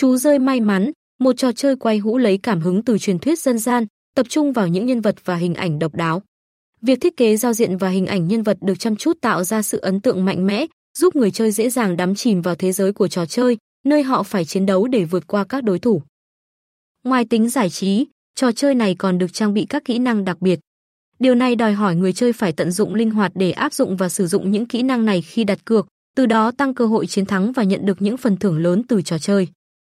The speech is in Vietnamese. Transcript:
Chú rơi may mắn, một trò chơi quay hũ lấy cảm hứng từ truyền thuyết dân gian, tập trung vào những nhân vật và hình ảnh độc đáo. Việc thiết kế giao diện và hình ảnh nhân vật được chăm chút tạo ra sự ấn tượng mạnh mẽ, giúp người chơi dễ dàng đắm chìm vào thế giới của trò chơi, nơi họ phải chiến đấu để vượt qua các đối thủ. Ngoài tính giải trí, trò chơi này còn được trang bị các kỹ năng đặc biệt. Điều này đòi hỏi người chơi phải tận dụng linh hoạt để áp dụng và sử dụng những kỹ năng này khi đặt cược, từ đó tăng cơ hội chiến thắng và nhận được những phần thưởng lớn từ trò chơi.